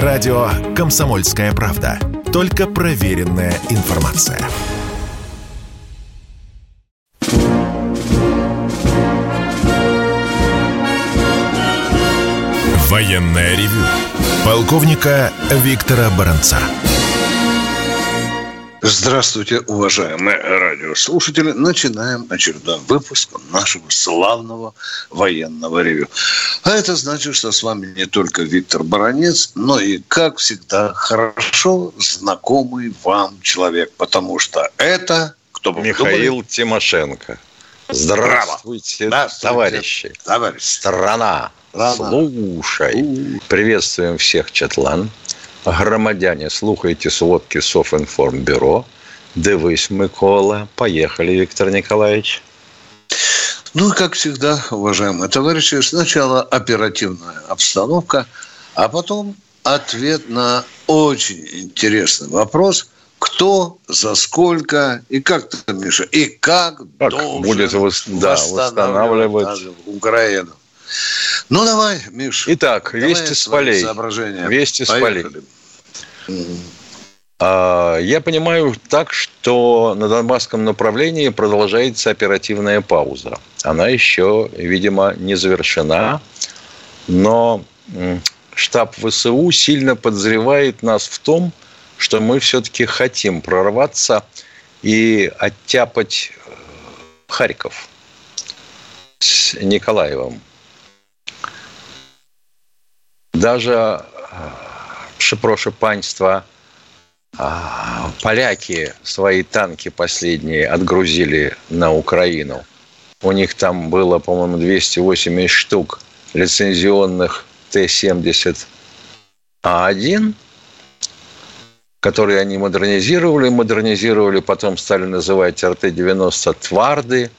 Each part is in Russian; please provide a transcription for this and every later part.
Радио «Комсомольская правда». Только проверенная информация. Военная ревю. Полковника Виктора Баранца. Здравствуйте, уважаемые радиослушатели. Начинаем очередной выпуск нашего славного военного ревю. А это значит, что с вами не только Виктор Баранец, но и, как всегда, хорошо знакомый вам человек. Потому что это, кто бы Михаил думали... Тимошенко. Здравствуйте, Здравствуйте, товарищи. Товарищ. Страна. Страна. Слушай. Приветствуем всех, Четлан. Громадяне, слухайте сводки Софинформбюро. Дивись, Микола. Поехали, Виктор Николаевич. Ну, как всегда, уважаемые товарищи, сначала оперативная обстановка, а потом ответ на очень интересный вопрос – кто, за сколько и как там, Миша, и как, как должен будет вос, да, восстанавливать Украину. Ну, давай, Миша. Итак, давай вести с полей. Вести Поехали. с полей. А, я понимаю так, что на Донбасском направлении продолжается оперативная пауза. Она еще, видимо, не завершена, но штаб ВСУ сильно подозревает нас в том, что мы все-таки хотим прорваться и оттяпать э, Харьков с Николаевым. Даже прошу панства, поляки свои танки последние отгрузили на Украину. У них там было, по-моему, 280 штук лицензионных Т-70А1, которые они модернизировали, модернизировали, потом стали называть РТ-90 «Тварды».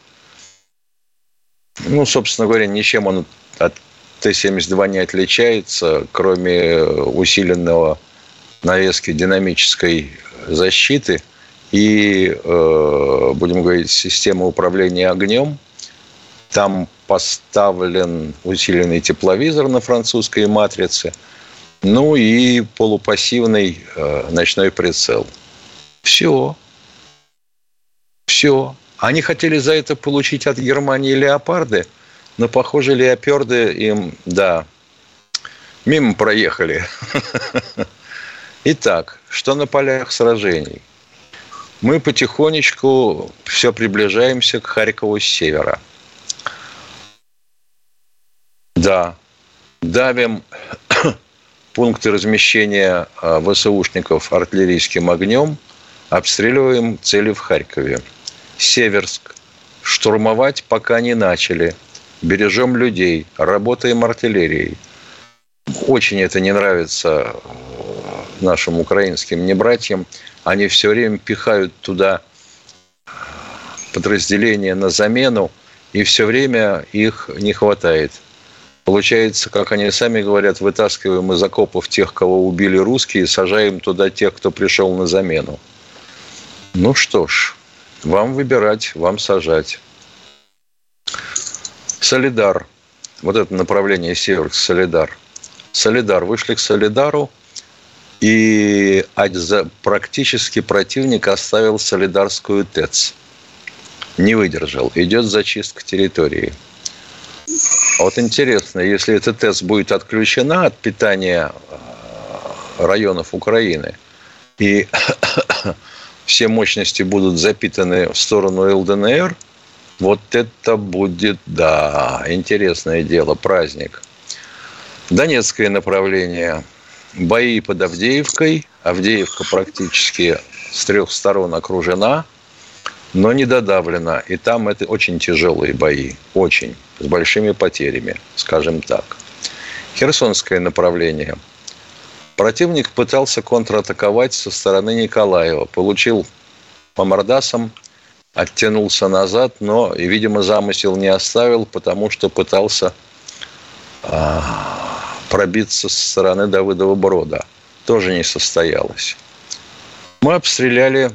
Ну, собственно говоря, ничем он от Т-72 не отличается, кроме усиленного навески динамической защиты и, э, будем говорить, системы управления огнем. Там поставлен усиленный тепловизор на французской матрице, ну и полупассивный э, ночной прицел. Все. Все. Они хотели за это получить от Германии леопарды – но, похоже, леоперды им, да, мимо проехали. Итак, что на полях сражений? Мы потихонечку все приближаемся к Харькову с севера. Да, давим пункты размещения а, ВСУшников артиллерийским огнем, обстреливаем цели в Харькове. Северск. Штурмовать пока не начали – бережем людей, работаем артиллерией. Очень это не нравится нашим украинским небратьям. Они все время пихают туда подразделения на замену, и все время их не хватает. Получается, как они сами говорят, вытаскиваем из окопов тех, кого убили русские, и сажаем туда тех, кто пришел на замену. Ну что ж, вам выбирать, вам сажать. Солидар. Вот это направление север Солидар. Солидар. Вышли к Солидару, и практически противник оставил Солидарскую ТЭЦ. Не выдержал. Идет зачистка территории. А вот интересно, если эта ТЭЦ будет отключена от питания э, районов Украины, и все мощности будут запитаны в сторону ЛДНР – вот это будет, да, интересное дело, праздник. Донецкое направление. Бои под Авдеевкой. Авдеевка практически с трех сторон окружена, но не додавлена. И там это очень тяжелые бои. Очень. С большими потерями, скажем так. Херсонское направление. Противник пытался контратаковать со стороны Николаева. Получил по мордасам оттянулся назад, но, видимо, замысел не оставил, потому что пытался а, пробиться со стороны Давыдова Брода. Тоже не состоялось. Мы обстреляли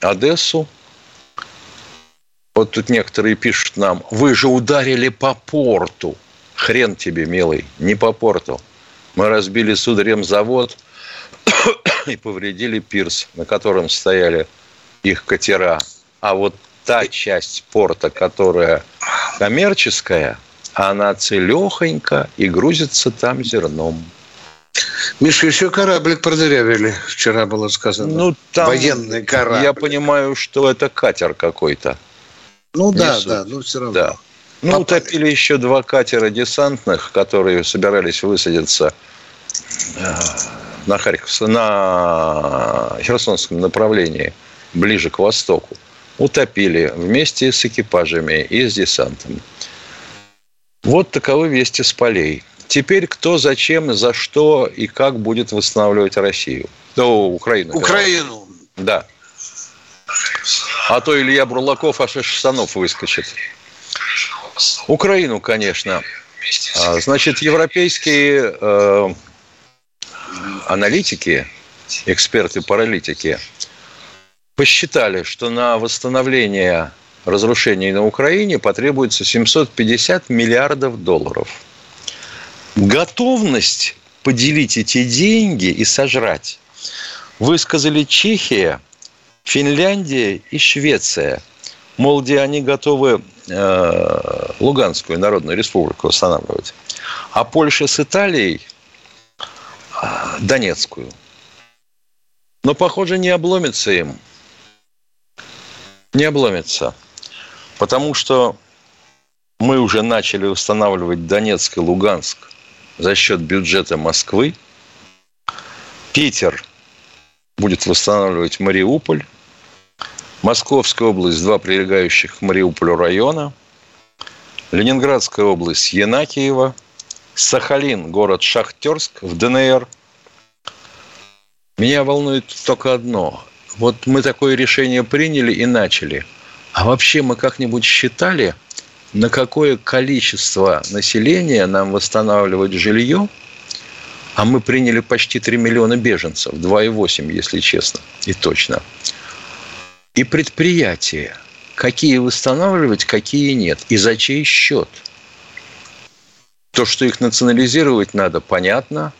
Одессу. Вот тут некоторые пишут нам, вы же ударили по порту. Хрен тебе, милый, не по порту. Мы разбили Судремзавод и повредили пирс, на котором стояли их катера. А вот та часть порта, которая коммерческая, она целехонька и грузится там зерном. Миша, еще кораблик продырявили, вчера было сказано. Ну, там, Военный корабль. Я понимаю, что это катер какой-то. Ну да, суть. да, но все равно. Да. Ну, Попали. утопили еще два катера десантных, которые собирались высадиться э, на, Харьков, на Херсонском направлении, ближе к востоку. Утопили вместе с экипажами и с десантом. Вот таковы вести с полей. Теперь кто, зачем, за что и как будет восстанавливать Россию? О, Украину. Украину. Да. А то Илья Бурлаков аж из штанов выскочит. Украину, конечно. А, значит, европейские э, аналитики, эксперты-паралитики посчитали, что на восстановление разрушений на Украине потребуется 750 миллиардов долларов – готовность поделить эти деньги и сожрать высказали Чехия, Финляндия и Швеция. Мол, где они готовы э, Луганскую Народную Республику восстанавливать. А Польша с Италией э, Донецкую. Но, похоже, не обломится им. Не обломится. Потому что мы уже начали устанавливать Донецк и Луганск за счет бюджета Москвы. Питер будет восстанавливать Мариуполь. Московская область, два прилегающих к Мариуполю района. Ленинградская область Янакиева. Сахалин, город Шахтерск в ДНР. Меня волнует только одно. Вот мы такое решение приняли и начали. А вообще мы как-нибудь считали – на какое количество населения нам восстанавливать жилье, а мы приняли почти 3 миллиона беженцев, 2,8, если честно, и точно. И предприятия, какие восстанавливать, какие нет, и за чей счет. То, что их национализировать надо, понятно,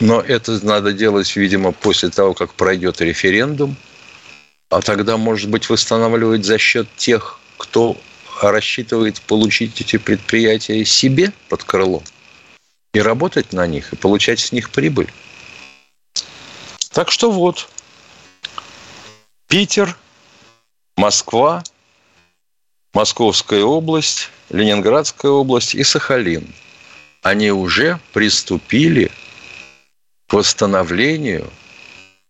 но это надо делать, видимо, после того, как пройдет референдум, а тогда, может быть, восстанавливать за счет тех, кто рассчитывает получить эти предприятия себе под крыло и работать на них, и получать с них прибыль. Так что вот, Питер, Москва, Московская область, Ленинградская область и Сахалин. Они уже приступили к восстановлению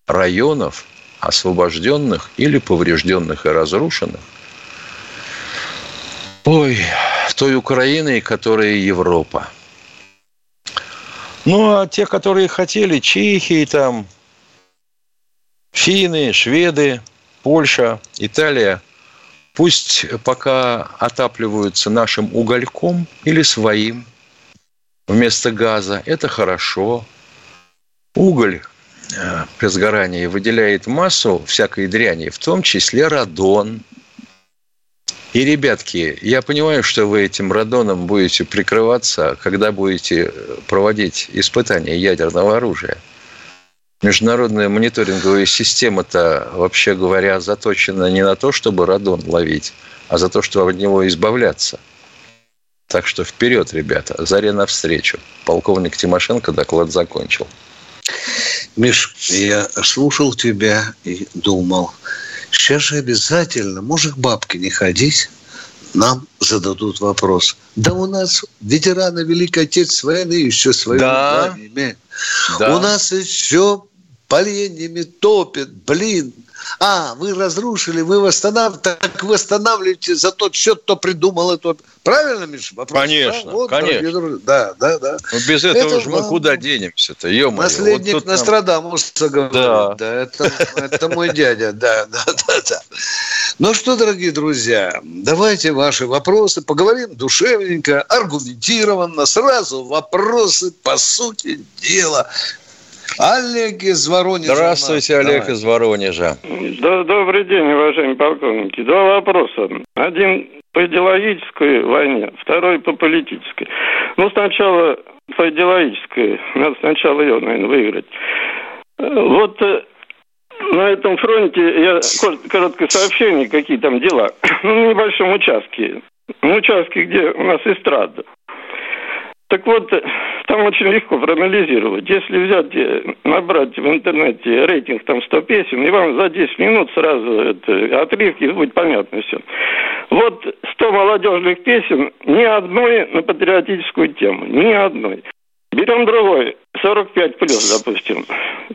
районов, освобожденных или поврежденных и разрушенных Ой, той Украины, которая Европа. Ну, а те, которые хотели, Чехии там, финны, шведы, Польша, Италия, пусть пока отапливаются нашим угольком или своим вместо газа. Это хорошо. Уголь э, при сгорании выделяет массу всякой дряни, в том числе радон – и, ребятки, я понимаю, что вы этим радоном будете прикрываться, когда будете проводить испытания ядерного оружия. Международная мониторинговая система-то, вообще говоря, заточена не на то, чтобы радон ловить, а за то, чтобы от него избавляться. Так что вперед, ребята, заре навстречу. Полковник Тимошенко доклад закончил. Миш, я слушал тебя и думал – Сейчас же обязательно, может, к бабке не ходить, нам зададут вопрос. Да у нас ветераны Великой Отечественной войны еще своего да. Да. У нас еще поленьями топят, блин. А, вы разрушили, вы восстанавливаете, так восстанавливаете за тот счет, кто придумал это. Правильно, Миша? Вопрос, конечно, да? Вот, конечно. Да, да, да. Но без этого это же мы куда денемся-то, ё Наследник вот Нострадамуса нам... говорит. Да. да это, это мой дядя, да, да, да, да. Ну что, дорогие друзья, давайте ваши вопросы, поговорим душевненько, аргументированно, сразу вопросы по сути дела. Олег из Воронежа. Здравствуйте, Олег Давай. из Воронежа. Добрый день, уважаемые полковники. Два вопроса. Один по идеологической войне, второй по политической. Ну, сначала по-деловической. Надо сначала ее, наверное, выиграть. Вот э, на этом фронте я короткое сообщение, какие там дела. Ну, на небольшом участке. На участке, где у нас эстрада. Так вот, там очень легко проанализировать. Если взять, э, набрать в интернете рейтинг там 100 песен, и вам за 10 минут сразу это, отрывки будет понятно все. Вот 100 молодежных песен, ни одной на патриотическую тему, ни одной. Берем другой, 45 плюс, допустим.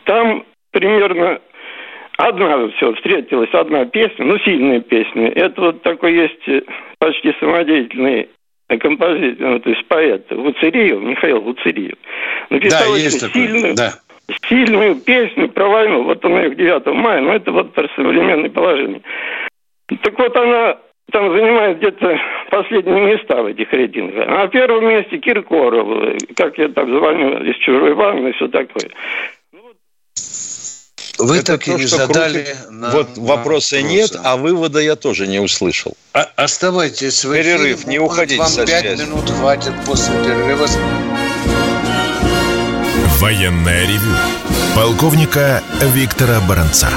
Там примерно одна все встретилась, одна песня, ну, сильная песня. Это вот такой есть э, почти самодеятельный композитор, ну, то есть поэт Луцериев, Михаил Луцериев, написал да, есть сильную, да. сильную песню про войну. Вот он ее к 9 мая, но это вот про современное положение. Так вот она там занимает где-то последние места в этих рейтингах. А на первом месте Киркоров, как я так звоню из чужой ванны и все такое. Вы это так то, и не задали на, Вот на вопроса вопросы. нет, а вывода я тоже не услышал. А, оставайтесь в эфире. Перерыв, не уходите Вам пять минут хватит после перерыва. Военная ревю. Полковника Виктора Баранца.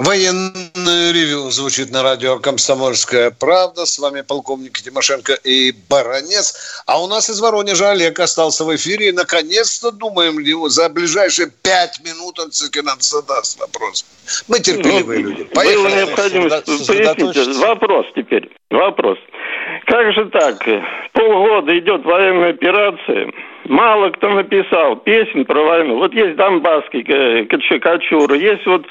Военное ревю звучит на радио «Комсомольская правда». С вами полковник Тимошенко и Баранец. А у нас из Воронежа Олег остался в эфире. И наконец-то думаем ли за ближайшие пять минут он все-таки нам задаст вопрос. Мы терпеливые ну, люди. Поехали. Было необходимость пояснить. Вопрос теперь. Вопрос. Как же так? Полгода идет военная операция. Мало кто написал песен про войну. Вот есть Донбасский Качура, есть вот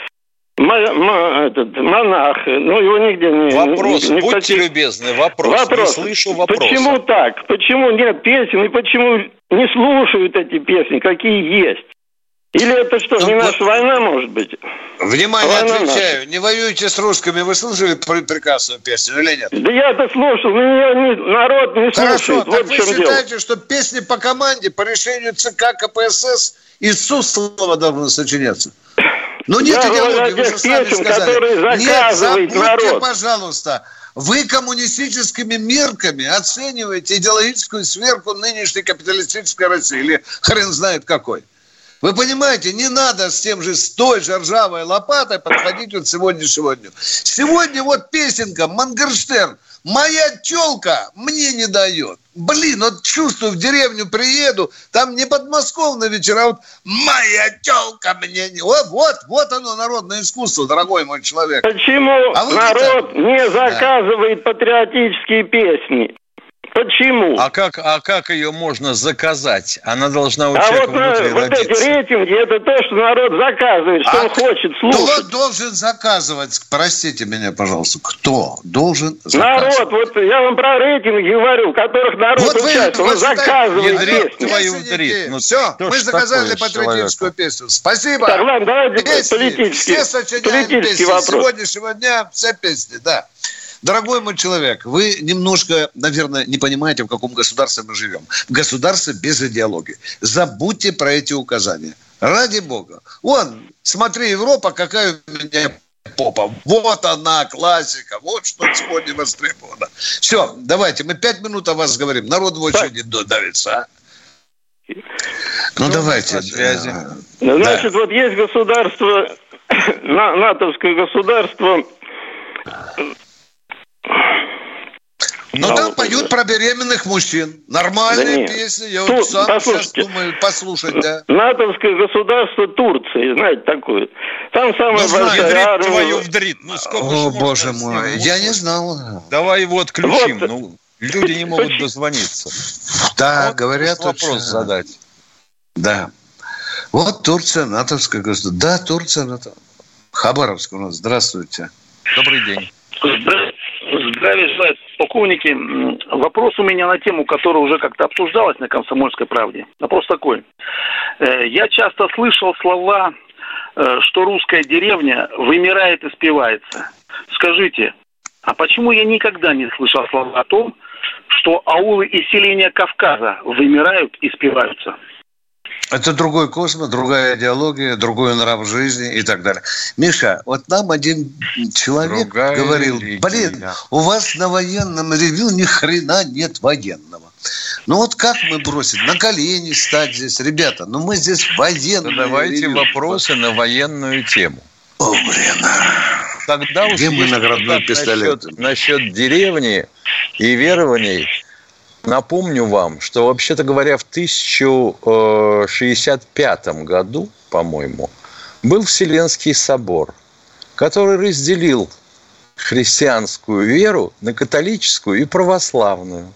монах, ну его нигде не... Вопрос, не, будьте любезны, вопрос, вопрос. Не слышу вопроса. Почему так? Почему нет песен и почему не слушают эти песни, какие есть? Или это что, ну, не наша война, может быть? Внимание, война отвечаю. Наша. Не воюйте с русскими. Вы слышали прекрасную песню или нет? Да я-то слушал, но меня не, народ не Хорошо, слушает. так вот вы считаете, дело. что песни по команде, по решению ЦК КПСС из Суслова должны сочиняться? Ну нет Я идеологии, вы же сами песен, сказали. Нет, забудьте, народ. пожалуйста, вы коммунистическими мерками оцениваете идеологическую сверху нынешней капиталистической России, или хрен знает какой. Вы понимаете, не надо с тем же, с той же ржавой лопатой подходить вот сегодняшнего дня. Сегодня вот песенка Мангерштерн – Моя телка мне не дает. Блин, вот чувствую, в деревню приеду, там не подмосковные вечера, а вот моя телка мне не... Вот, вот, вот оно, народное искусство, дорогой мой человек. Почему а народ это... не заказывает да. патриотические песни? Почему? А как, а как ее можно заказать? Она должна у а человека вот, внутри вот родиться. эти рейтинги, это то, что народ заказывает, что а он хочет слушать. Кто должен заказывать? Простите меня, пожалуйста. Кто должен заказывать? Народ, вот я вам про рейтинги говорю, в которых народ вот участвует. Вы, он заказывает песню. Твою ну, Все, мы заказали патриотическую песню. Спасибо. Так, ладно, давайте песни. политический, все сочиняем политический песни. вопрос. Сегодняшнего дня все песни, да. Дорогой мой человек, вы немножко, наверное, не понимаете, в каком государстве мы живем. В государстве без идеологии. Забудьте про эти указания. Ради бога. Вон, смотри, Европа, какая у меня попа. Вот она, классика. Вот что сегодня востребовано. Все, давайте, мы пять минут о вас говорим. Народ в очереди давится, а? Ну, ну давайте. Связи. Ну, значит, да. вот есть государство, натовское государство, ну, там поют про беременных мужчин. Нормальные да песни. Я Тур... вот сам Послушайте, сейчас думаю послушать, да. НАТОвское государство Турции, знаете такое. Там самая ну, большая знаю, армия. твою вдрит. Ну, сколько О, боже мой, я не знал. Давай его отключим. Вот. Ну, люди не могут дозвониться. Да, вот говорят. Вопрос задать. Да. Вот Турция, натовское государство. Да, Турция, НАТО. Хабаровск у нас. Здравствуйте. Добрый день. Полковники. Вопрос у меня на тему, которая уже как-то обсуждалась на «Комсомольской правде». Вопрос такой. Э, я часто слышал слова, э, что русская деревня вымирает и спивается. Скажите, а почему я никогда не слышал слова о том, что аулы и селения Кавказа вымирают и спиваются? Это другой космос, другая идеология, другой нрав жизни и так далее. Миша, вот нам один человек другая говорил, блин, у вас на военном ревю ни хрена нет военного. Ну вот как мы бросим? На колени стать здесь, ребята. Ну мы здесь военные. Задавайте вопросы на военную тему. О, блин. Тогда Где мы наградной пистолет? Насчет, насчет деревни и верований, напомню вам, что, вообще-то говоря, в 1065 году, по-моему, был Вселенский собор, который разделил христианскую веру на католическую и православную.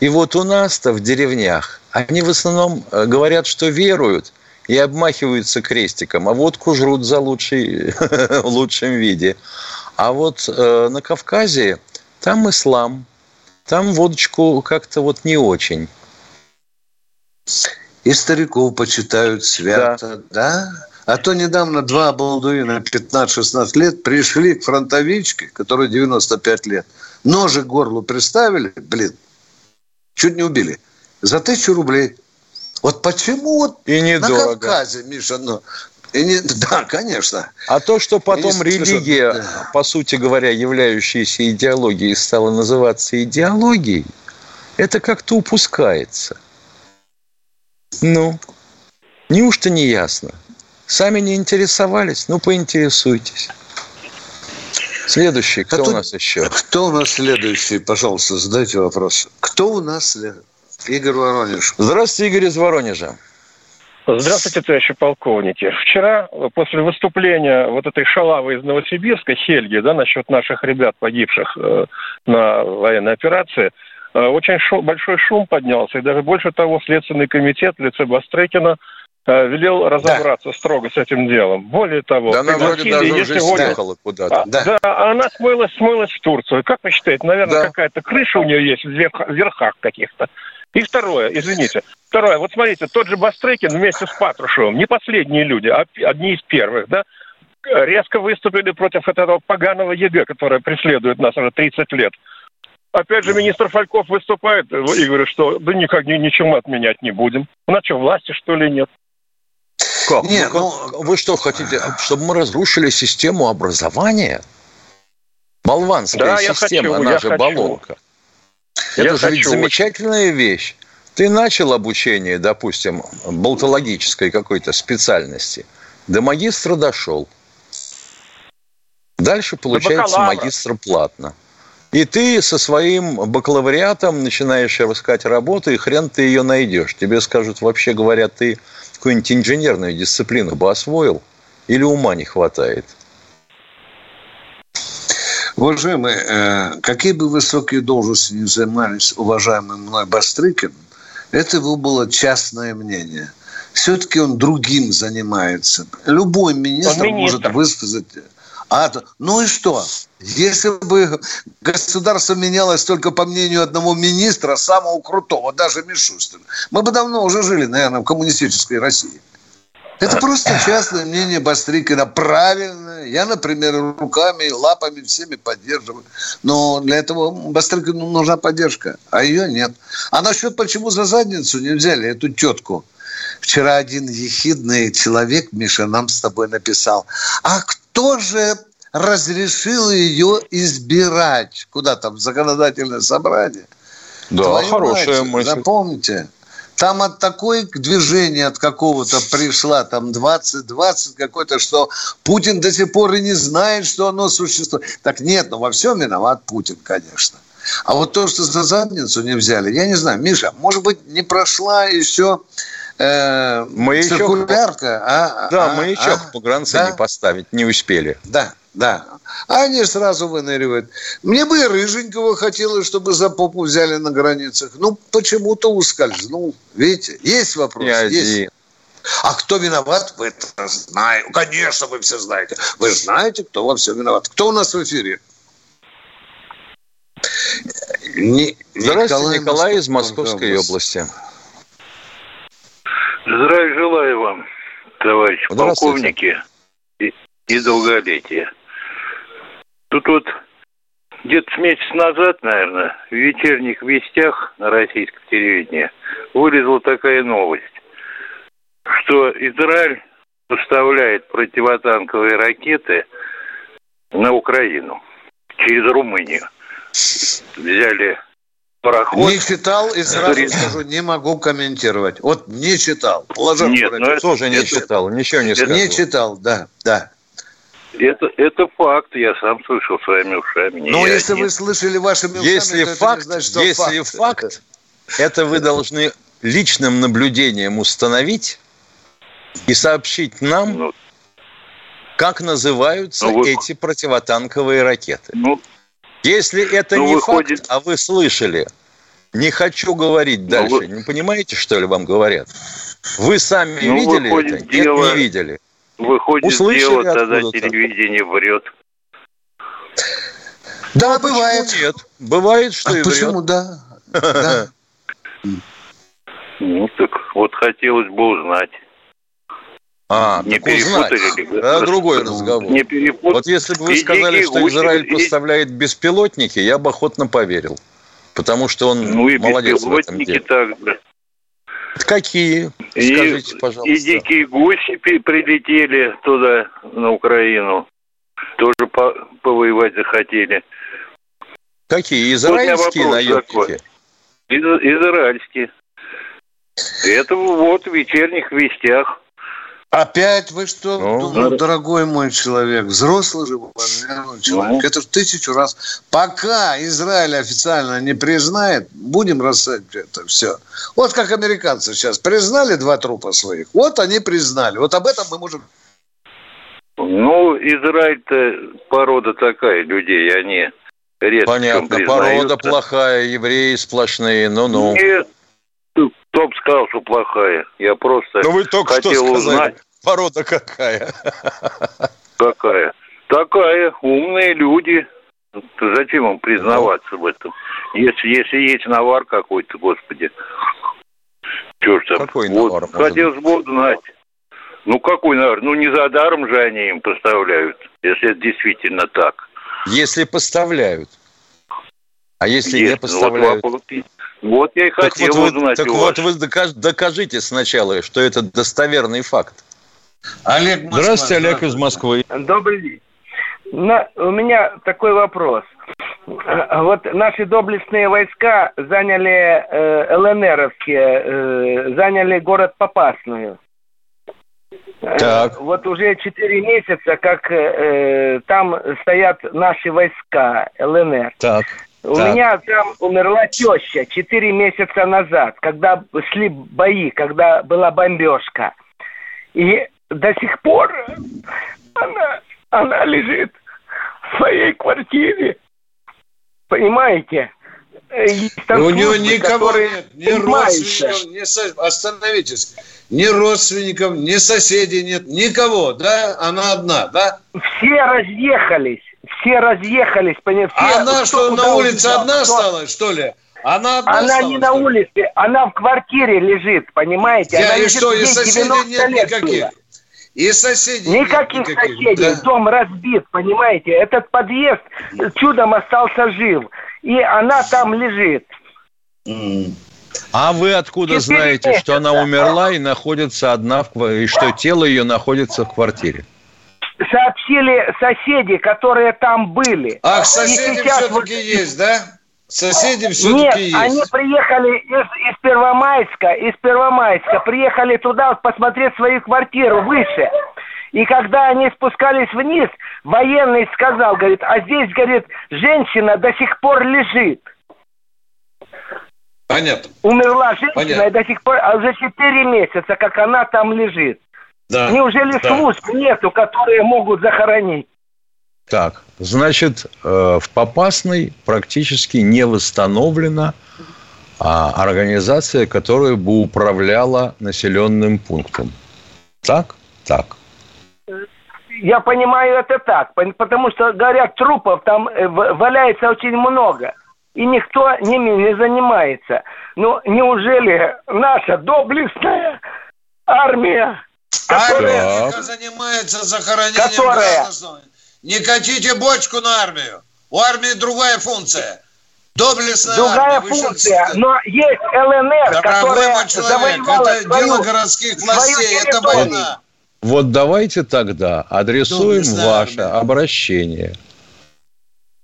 И вот у нас-то в деревнях они в основном э, говорят, что веруют и обмахиваются крестиком, а водку жрут за лучший, в лучшем виде. А вот э, на Кавказе там ислам, там водочку как-то вот не очень. И стариков почитают свято, да? да? А то недавно два балдуина 15-16 лет пришли к фронтовичке, которой 95 лет. Ножи к горлу приставили, блин, чуть не убили. За тысячу рублей. Вот почему вот и недорого. на Кавказе, Миша, ну, и не, да, конечно. А то, что потом не, религия, да. по сути говоря, являющаяся идеологией, стала называться идеологией, это как-то упускается. Ну, неужто не ясно? Сами не интересовались? Ну, поинтересуйтесь. Следующий, кто а у нас еще? Кто у нас следующий? Пожалуйста, задайте вопрос. Кто у нас следующий? Игорь Воронеж. Здравствуйте, Игорь из Воронежа. Здравствуйте, товарищи полковники. Вчера, после выступления вот этой шалавы из Новосибирска, Хельги, да, насчет наших ребят, погибших э, на военной операции, э, очень шум, большой шум поднялся. И даже больше того, Следственный комитет в лице Бастрекина Э, велел разобраться да. строго с этим делом. Более того, да она вроде даже уже съехала куда-то. А, да. да, она смылась, смылась в Турцию. Как вы считаете, наверное, да. какая-то крыша у нее есть в верхах каких-то? И второе, извините, второе, вот смотрите, тот же Бастрыкин вместе с Патрушевым, не последние люди, а одни из первых, да, резко выступили против этого поганого ЕГЭ, которое преследует нас уже 30 лет. Опять же, министр Фальков выступает и говорит, что да никак ничего отменять не будем. У нас что, власти, что ли, нет? Как? Нет, ну, как? ну... Вы что хотите, чтобы мы разрушили систему образования? Болванская да, система, хочу, она же хочу. болонка. Это я же хочу. ведь замечательная вещь. Ты начал обучение, допустим, болтологической какой-то специальности. До магистра дошел. Дальше получается магистр платно. И ты со своим бакалавриатом начинаешь искать работу, и хрен ты ее найдешь. Тебе скажут, вообще говоря, ты какую-нибудь инженерную дисциплину бы освоил или ума не хватает? Уважаемые, э, какие бы высокие должности не занимались уважаемый мной Бастрыкин, это его было частное мнение. Все-таки он другим занимается. Любой министр, министр. может высказать а, ну и что? Если бы государство менялось только по мнению одного министра, самого крутого, даже Мишустина, мы бы давно уже жили, наверное, в коммунистической России. Это просто частное мнение Бастрикина, правильное. Я, например, руками, лапами всеми поддерживаю. Но для этого Бастрикину нужна поддержка, а ее нет. А насчет почему за задницу не взяли эту тетку? Вчера один ехидный человек, Миша, нам с тобой написал. А кто кто же разрешил ее избирать? Куда там, в законодательное собрание? Да, Твою хорошая мать, мысль. Запомните. Там от такой движения от какого-то пришла, там 20-20 какой-то, что Путин до сих пор и не знает, что оно существует. Так нет, ну во всем виноват Путин, конечно. А вот то, что за задницу не взяли, я не знаю. Миша, может быть, не прошла еще э, маячок, циркулярка. А, да, а, маячок а, погранцы да? не поставить не успели. Да, да. А они сразу выныривают. Мне бы и рыженького хотелось, чтобы за попу взяли на границах. Ну, почему-то ускользнул. Видите, есть вопрос? Не есть. Один. А кто виноват, вы это знаете. Конечно, вы все знаете. Вы знаете, кто во всем виноват. Кто у нас в эфире? Не, Здравствуйте, Николай, Николай из Московской области. области. Здравия желаю вам, товарищ полковники и, и долголетия. Тут вот где-то месяц назад, наверное, в вечерних вестях на российском телевидении вылезла такая новость, что Израиль поставляет противотанковые ракеты на Украину через Румынию. Взяли пароход. Не читал и сразу Туризм. скажу, не могу комментировать. Вот не читал. Положил Нет, ну это, тоже не это, читал, ничего не сказал. Не читал, да, да. Это, это факт, я сам слышал своими ушами. Но если один. вы слышали вашими ушами, если то факт, это не значит, что если факт, факт, это вы должны личным наблюдением установить и сообщить нам, ну, как называются ну, вы... эти противотанковые ракеты. Ну, Если это ну, не выходит... факт, а вы слышали, не хочу говорить ну, дальше. Вы... Не понимаете, что ли, вам говорят? Вы сами ну, видели выходит, это? Дело... Нет, не видели. Выходит, Услышали дело тогда телевидение врет. Да, а бывает. Нет, бывает, что а и почему, врет. да. да. Ну, так вот хотелось бы узнать. А, не перепутали ли? Это другой разговор. Не перепут... Вот если бы вы сказали, что Израиль и... поставляет беспилотники, я бы охотно поверил. Потому что он ну, и молодец в этом деле. также. Какие? И, Скажите, пожалуйста. И дикие гуси прилетели туда, на Украину. Тоже по повоевать захотели. Какие? Израильские наемники? Из израильские. Это вот в вечерних вестях. Опять вы что, ну, ну, дорогой мой человек, взрослый же человек, ну. это в тысячу раз. Пока Израиль официально не признает, будем рассадить это все. Вот как американцы сейчас признали два трупа своих, вот они признали. Вот об этом мы можем... Ну, Израиль-то порода такая людей, они редко Понятно, порода плохая, евреи сплошные, ну-ну. Нет, кто бы сказал, что плохая? Я просто Ну вы только хотел что сказали. узнать. Порода какая? Какая? Такая. Умные люди. Зачем им признаваться в этом? Если, если есть навар какой-то, господи. Ж там? Какой вот, навар? Хотелось бы узнать. Ну, какой навар? Ну, не за даром же они им поставляют, если это действительно так. Если поставляют. А если есть, не поставляют? Ну, вот, вот я и хотел так вот узнать Так вот вы докажите сначала, что это достоверный факт. Олег Москва. Здравствуйте, Олег из Москвы. Добрый день. На, у меня такой вопрос. Вот наши доблестные войска заняли э, ЛНРовские, э, заняли город Попасную. Так. Вот уже четыре месяца, как э, там стоят наши войска ЛНР. Так. У так. меня там умерла теща четыре месяца назад, когда шли бои, когда была бомбежка. И до сих пор она, она лежит в своей квартире. Понимаете? Там у него никого нет, ни родственников, ни со... остановитесь, ни родственников, ни соседей нет, никого, да? Она одна, да? Все разъехались, все разъехались, понимаете? А она что, на улице одна кто... осталась, что ли? Она одна Она не на улице, она в квартире лежит, понимаете? Я, она и что, и соседей нет никаких? Было. И соседей Никаких нет никаких. соседей. Да. Дом разбит, понимаете? Этот подъезд чудом остался жив. И она там лежит. А вы откуда знаете, месяца. что она умерла и находится одна, в, и что тело ее находится в квартире? Сообщили соседи, которые там были. Ах, соседи все-таки вот... есть, да? Соседи все-таки Нет, есть. они приехали из, из Первомайска, из Первомайска, приехали туда посмотреть свою квартиру выше. И когда они спускались вниз, военный сказал, говорит, а здесь, говорит, женщина до сих пор лежит. Понятно. Умерла женщина Понятно. и до сих пор, а уже 4 месяца, как она там лежит. Да. Неужели да. служб нету, которые могут захоронить? Так, значит, э, в Попасной практически не восстановлена а, организация, которая бы управляла населенным пунктом. Так? Так. Я понимаю это так, потому что, говорят, трупов там э, валяется очень много, и никто ними не занимается. Но неужели наша доблестная армия, которая... Армия занимается захоронением которая, граждан не катите бочку на армию. У армии другая функция. Доблестная Другая армия. функция, но есть ЛНР, которая человек, это свою, дело городских властей, это война. Вот давайте тогда адресуем ваше армия. обращение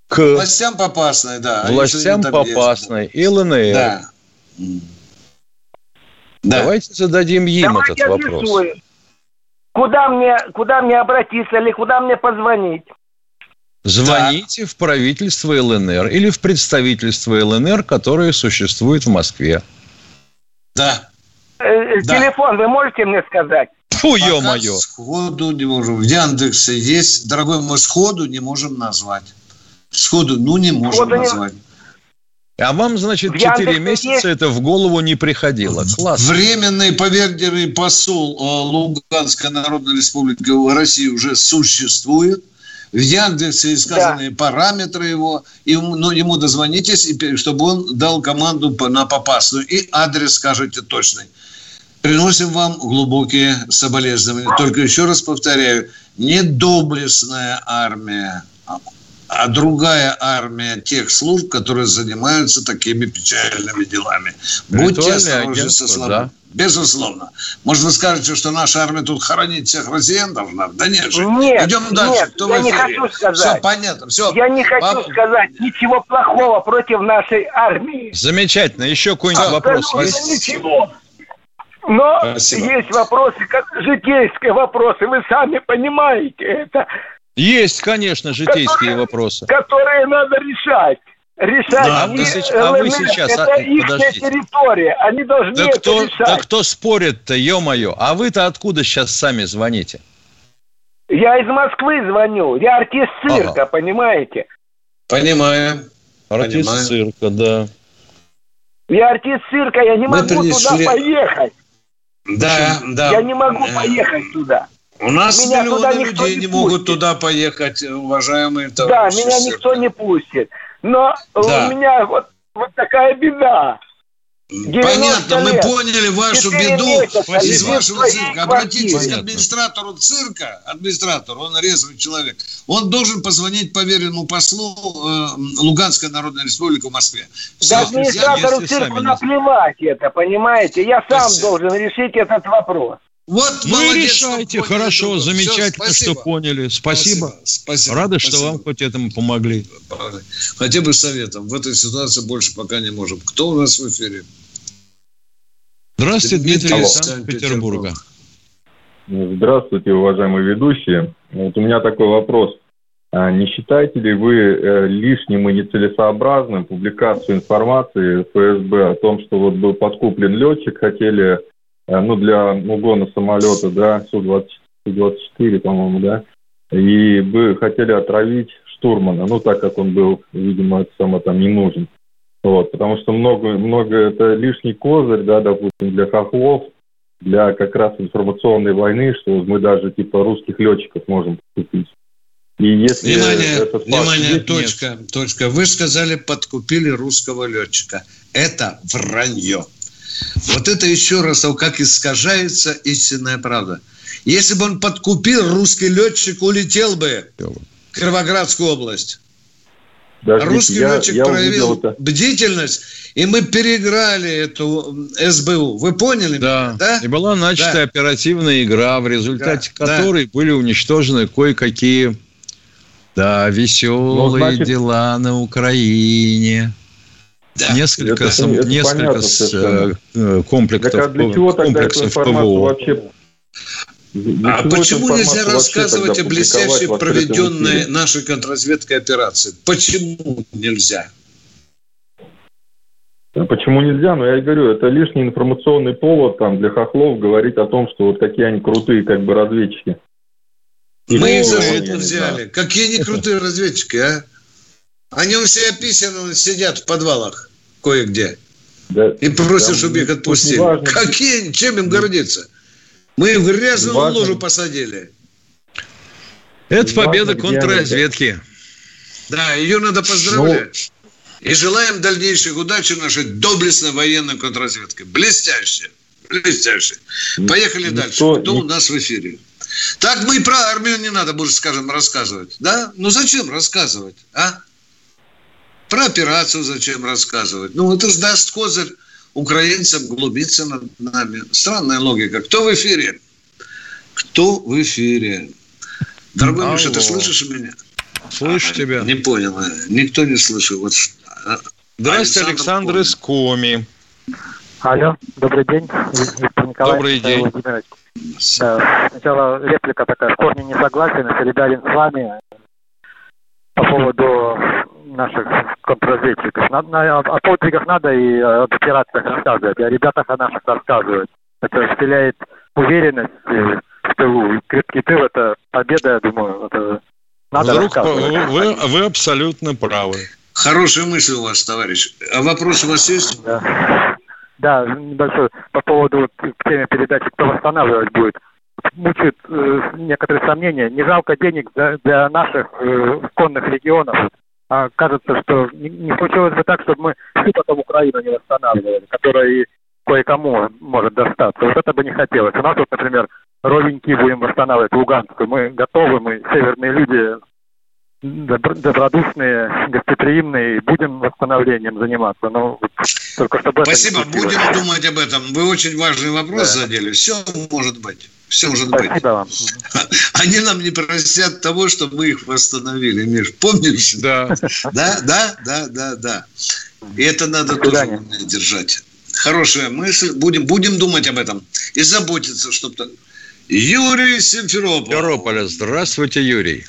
к властям Попасной, да. Властям Попасной и ЛНР. Да. Да. Давайте зададим им Давайте этот вопрос. Рисую. Куда мне, куда мне обратиться или куда мне позвонить? Звоните так. в правительство ЛНР или в представительство ЛНР, которое существует в Москве. Да. Э, э да. Телефон вы можете мне сказать? Фу, ё-моё. Сходу не можем. В Яндексе есть, дорогой мой, сходу не можем назвать. Сходу, ну, не можем сходу назвать. Не... А вам, значит, четыре месяца есть... это в голову не приходило. Класс. Временный поверенный посол э, Луганской Народной Республики в России уже существует. В Яндексе сказаны да. параметры его, и, ну, ему дозвонитесь, чтобы он дал команду на попасную. И адрес скажете точный. Приносим вам глубокие соболезнования. Только еще раз повторяю, не доблестная армия, а другая армия тех служб, которые занимаются такими печальными делами. Будьте осторожны со словами. Да. Безусловно. Может, вы скажете, что наша армия тут хоронить всех россиян должна? Да нет же. Нет, Идем дальше. Нет, Кто я не хочу сказать. Все понятно. Все. Я не хочу Пап... сказать ничего плохого против нашей армии. Замечательно. Еще какой-нибудь а, вопрос да, есть? Ничего. Но Спасибо. есть вопросы, как житейские вопросы. Вы сами понимаете это. Есть, конечно, житейские которые, вопросы. Которые надо решать. Решать. Да, вы, а вы сейчас... Это а, их территория. Они должны да это кто, решать. Да кто спорит-то, ё-моё? А вы-то откуда сейчас сами звоните? Я из Москвы звоню. Я артист цирка, ага. понимаете? Понимаю. Артист Понимаю. цирка, да. Я артист цирка, я не Мы могу принесли... туда поехать. Да, да. Я не могу поехать туда. У нас меня миллионы людей не, не могут туда поехать, уважаемые товарищи. Да, меня никто не пустит. Но да. у меня вот, вот такая беда. Понятно, лет. мы поняли вашу беду из вашего цирка. Обратитесь Понятно. к администратору цирка, администратор, он резвый человек. Он должен позвонить поверенному послу э, Луганской Народной Республики в Москве. Все. Да администратору цирка наплевать это, понимаете? Я сам Спасибо. должен решить этот вопрос. Вот ну и решайте, хорошо, поняли, замечательно, Все, что поняли. Спасибо. Спасибо. спасибо Рады, спасибо. что вам хоть этому помогли. Хотя бы советом. В этой ситуации больше пока не можем. Кто у нас в эфире? Здравствуйте, Дмитрий, Дмитрий из Санкт-Петербурга. Здравствуйте, уважаемые ведущие. Вот у меня такой вопрос. А не считаете ли вы э, лишним и нецелесообразным публикацию информации ФСБ о том, что вот был подкуплен летчик, хотели ну, для угона самолета, да, Су-24, по-моему, да, и бы хотели отравить штурмана, ну, так как он был, видимо, это само там не нужен. Вот, потому что много, много это лишний козырь, да, допустим, для хохлов, для как раз информационной войны, что мы даже типа русских летчиков можем купить. И если внимание, этот внимание, точка, нет. точка. Вы сказали, подкупили русского летчика. Это вранье. Вот это еще раз, как искажается истинная правда. Если бы он подкупил, русский летчик улетел бы в Кировоградскую область. Даже русский я, летчик я проявил это. бдительность, и мы переиграли эту СБУ. Вы поняли да. меня, да? И была начата да. оперативная игра, в результате да. которой да. были уничтожены кое-какие да, веселые ну, значит... дела на Украине. Да. Несколько, это, сам, это несколько с, э, комплексов, так, а для чего комплексов ПВО. Вообще... А почему нельзя рассказывать о блестящей проведенной нашей контрразведкой операции? Почему нельзя? Почему нельзя? Ну, я и говорю, это лишний информационный повод там, для хохлов говорить о том, что вот какие они крутые как бы разведчики. Мы их за взяли. Какие они крутые разведчики, а? Они все описаны сидят в подвалах кое-где. Да, и просят, чтобы их отпустили. Важно, Какие, чем им гордиться? Мы их в грязную важно. ложу посадили. Это победа контрразведки. Да, ее надо поздравлять. Ну, и желаем дальнейших удач нашей доблестной военной контрразведке. Блестяще. Блестяще. Поехали никто, дальше. Кто никто... у нас в эфире? Так мы и про армию не надо больше, скажем, рассказывать. Да? Ну зачем рассказывать, а? Про операцию зачем рассказывать? Ну, это же даст козырь украинцам глубиться над нами. Странная логика. Кто в эфире? Кто в эфире? Дорогой Алло. Миша, ты слышишь меня? Слышу тебя. Не понял. Никто не слышал. Вот... А, Здравствуйте, Александр, Александр из Коми. Алло, добрый день, Виктор Николаевич. Добрый день. Да, сначала реплика такая, в корне не согласен, солидарен с вами по поводу наших контрразведчиков. Надо, на, о подвигах надо и об операциях рассказывать, о ребятах о наших рассказывать. Это вселяет уверенность в тылу. крепкий тыл – это победа, я думаю. Это надо Вдруг вы, вы абсолютно правы. Хорошая мысль у вас, товарищ. А вопрос у вас есть? Да. Да, небольшой по поводу вот, теме передачи, кто восстанавливать будет. Мучают э, некоторые сомнения. Не жалко денег для, для наших э, конных регионов. А кажется, что не, случилось бы так, чтобы мы всю потом Украину не восстанавливали, которая и кое-кому может достаться. Вот это бы не хотелось. У нас вот, например, ровеньки будем восстанавливать Луганскую. Мы готовы, мы северные люди добродушные, гостеприимные, будем восстановлением заниматься. Но только чтобы Спасибо, это будем думать об этом. Вы очень важный вопрос да. задели. Все может быть. Все может Спасибо быть. Вам. Они нам не простят того, что мы их восстановили, Миш. Помнишь? Да. Да, да, да, да, да. И это надо тоже держать. Хорошая мысль. Будем, будем думать об этом. И заботиться, чтобы... Юрий Симферополь. Симферополя. Здравствуйте, Юрий.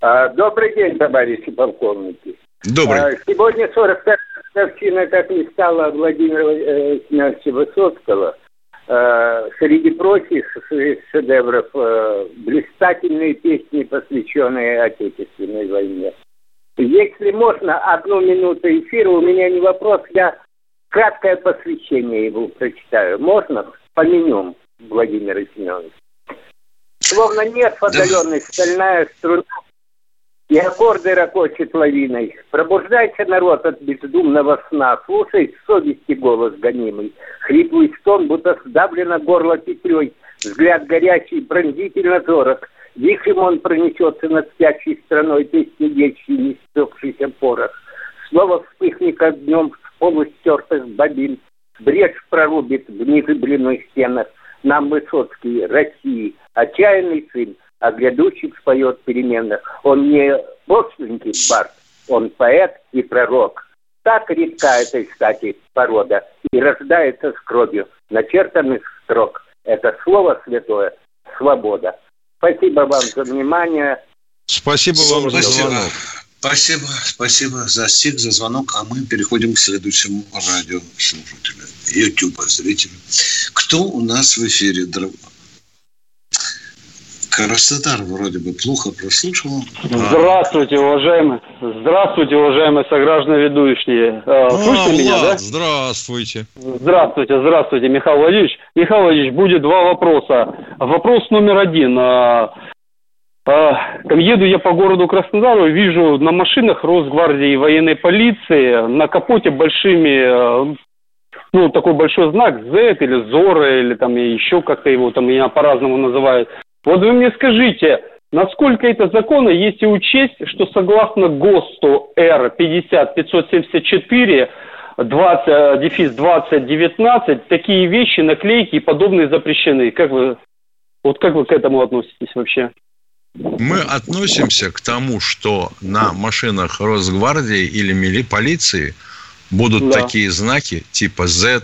А, добрый день, товарищи полковники. Добрый. А, сегодня 45 годовщина, как не стало Владимира э, Семеновича Высоцкого. А, среди прочих шедевров блистательные песни, посвященные Отечественной войне. Если можно, одну минуту эфира, у меня не вопрос, я краткое посвящение его прочитаю. Можно? Поменем Владимира Семеновича. Словно нет отдаленной стальная струна и аккорды ракочет лавиной. Пробуждайся, народ, от бездумного сна, слушай совести голос гонимый. Хриплый стон, будто сдавлено горло петлей, взгляд горячий, пронзительно зорок. Вихрем он пронесется над спящей страной, песни вечий, не стекшийся порох. Снова вспыхнет огнем с полустертых бобин, брешь прорубит в незыблемых стенах. Нам Высоцкий, России, отчаянный сын — а грядущих споет переменных. Он не босленький бард, он поэт и пророк. Так редка этой кстати, порода и рождается с кровью начертанных строк. Это слово святое – свобода. Спасибо вам за внимание. Спасибо вам за звонок. Спасибо, спасибо за стих, за звонок. А мы переходим к следующему радиослушателю, YouTube зрителю. Кто у нас в эфире? Краснодар вроде бы плохо прослушал. Здравствуйте, уважаемые. Здравствуйте, уважаемые сограждане ведущие. А, Слышите а, меня, да? Здравствуйте. Здравствуйте, здравствуйте, Михаил Владимирович. Михаил Владимирович, будет два вопроса. Вопрос номер один. А, а, там еду я по городу Краснодару, вижу на машинах Росгвардии и военной полиции на капоте большими ну, такой большой знак Z или Зора, или там еще как-то его там меня по-разному называют. Вот вы мне скажите, насколько это законно, если учесть, что согласно ГОСТу Р-50-574, 20, дефис 2019, такие вещи, наклейки и подобные запрещены. Как вы, вот как вы к этому относитесь вообще? Мы относимся к тому, что на машинах Росгвардии или мили полиции будут да. такие знаки типа Z,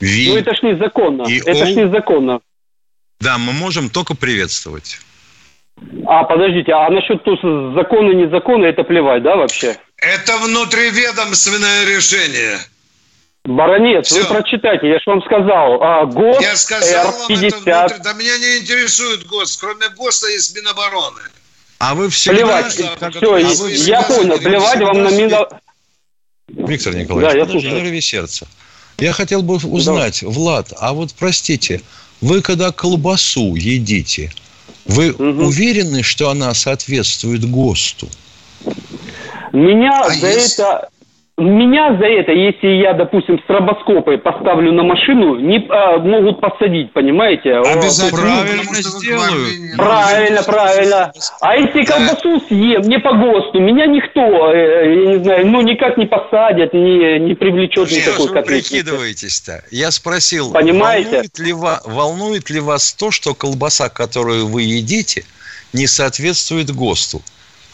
V. Ну это ж незаконно. И это o. ж незаконно. Да, мы можем только приветствовать. А, подождите, а насчет закона незакона, это плевать, да, вообще? Это внутриведомственное решение. Баронец, Все. вы прочитайте, я же вам сказал. А, ГОСТ я сказал R50. Вам это да меня не интересует ГОСТ, кроме ГОСТа есть Минобороны. А вы всегда... Плевать, все, а я понял, плевать вам на Минобороны. Виктор Николаевич, да, я слушаю. сердце. Я хотел бы узнать, да. Влад, а вот простите, вы когда колбасу едите, вы угу. уверены, что она соответствует ГОСТу? Меня а за есть... это меня за это, если я, допустим, стробоскопы поставлю на машину, не а, могут посадить, понимаете? Обязательно. Правильно сделают. Правильно, правильно. А если колбасу съем не по ГОСТу, меня никто, э, я не знаю, ну никак не посадят, не, не привлечет Что никакой вы прикидываетесь-то? Я спросил, Понимаете? Волнует ли, вас, волнует ли вас то, что колбаса, которую вы едите, не соответствует ГОСТу.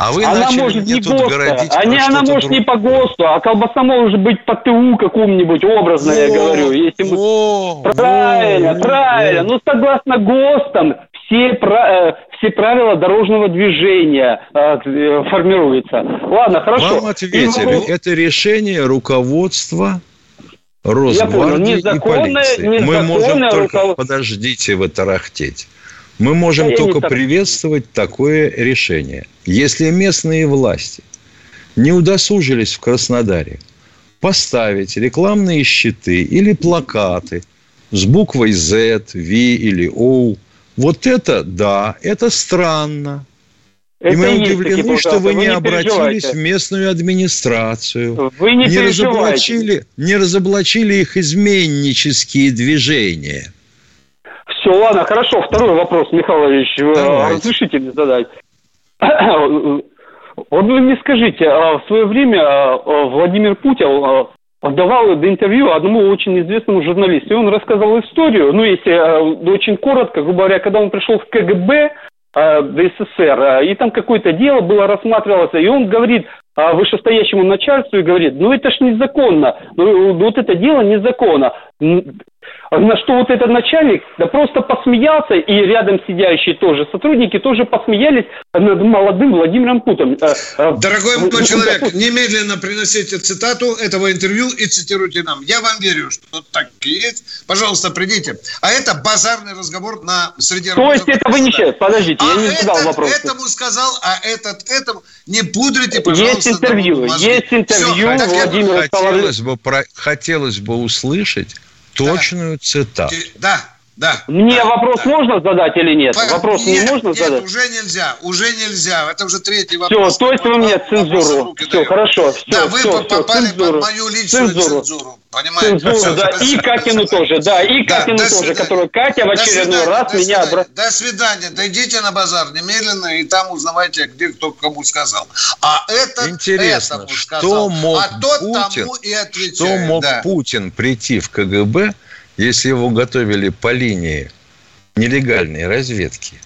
А вы она может не тут ГОСТа, городить а не, она может не другое. по ГОСТу, а колбаса может быть по ТУ какому-нибудь, образно я Во, говорю. Если мы... во, Правильно, во, правильно. во. Ну, согласно ГОСТам, все, э, все правила дорожного движения э, формируются. Ладно, хорошо. Вам ответили, И- это решение руководства понял, Росгвардии и незаконное- полиции. Мы можем только... руков- Подождите вы тарахтеть. Мы можем я не только так- приветствовать такое решение. Если местные власти не удосужились в Краснодаре поставить рекламные щиты или плакаты с буквой Z, V или O, вот это, да, это странно. Это и мы удивлены, что плакаты, вы не не обратились в местную администрацию. Вы не, переживайте. разоблачили, не разоблачили их изменнические движения. Все, ладно, хорошо. Второй вопрос, Михаил Ильич, э, Давайте. разрешите мне задать? Вот вы мне скажите, а в свое время а, Владимир Путин а, давал интервью одному очень известному журналисту, и он рассказал историю, ну, если а, очень коротко, грубо говоря, когда он пришел в КГБ а, ДССР, а, и там какое-то дело было рассматривалось, и он говорит а, вышестоящему начальству и говорит, ну это ж незаконно, ну вот это дело незаконно. На что вот этот начальник да просто посмеялся, и рядом сидящие тоже сотрудники тоже посмеялись над молодым Владимиром Путом. Э, э, Дорогой ну, человек, да, немедленно приносите цитату этого интервью и цитируйте нам. Я вам верю, что так и есть. Пожалуйста, придите. А это базарный разговор на среде То есть это вы не подождите, я А не задал вопрос. этому сказал, а этот этому. Не пудрите, пожалуйста. Есть интервью, есть интервью я- Владимира Хотелось бы, про- хотелось бы услышать точную цитату. Да, да. Мне да, вопрос да. можно задать или нет? По- Вопрос не нет, можно нет, задать? уже нельзя, уже нельзя. Это уже третий Все, вопрос. то есть вы мне цензуру. Все, даю. хорошо, все, Да, вы все, все, попали цензуру. под мою личную Цензуру. цензуру. Понимаете? Цензуру, Всё, да, и. Катину тоже, да, и Да, Катину тоже, которую Катя в очередной свидания, раз до меня свидания. До свидания. Дойдите на базар немедленно, и там узнавайте, где кто кому сказал. А это Интересно, этому что сказал, мог а тот Путин, тому и что отвечает. мог да. Путин прийти в КГБ, если его готовили по линии нелегальной разведки,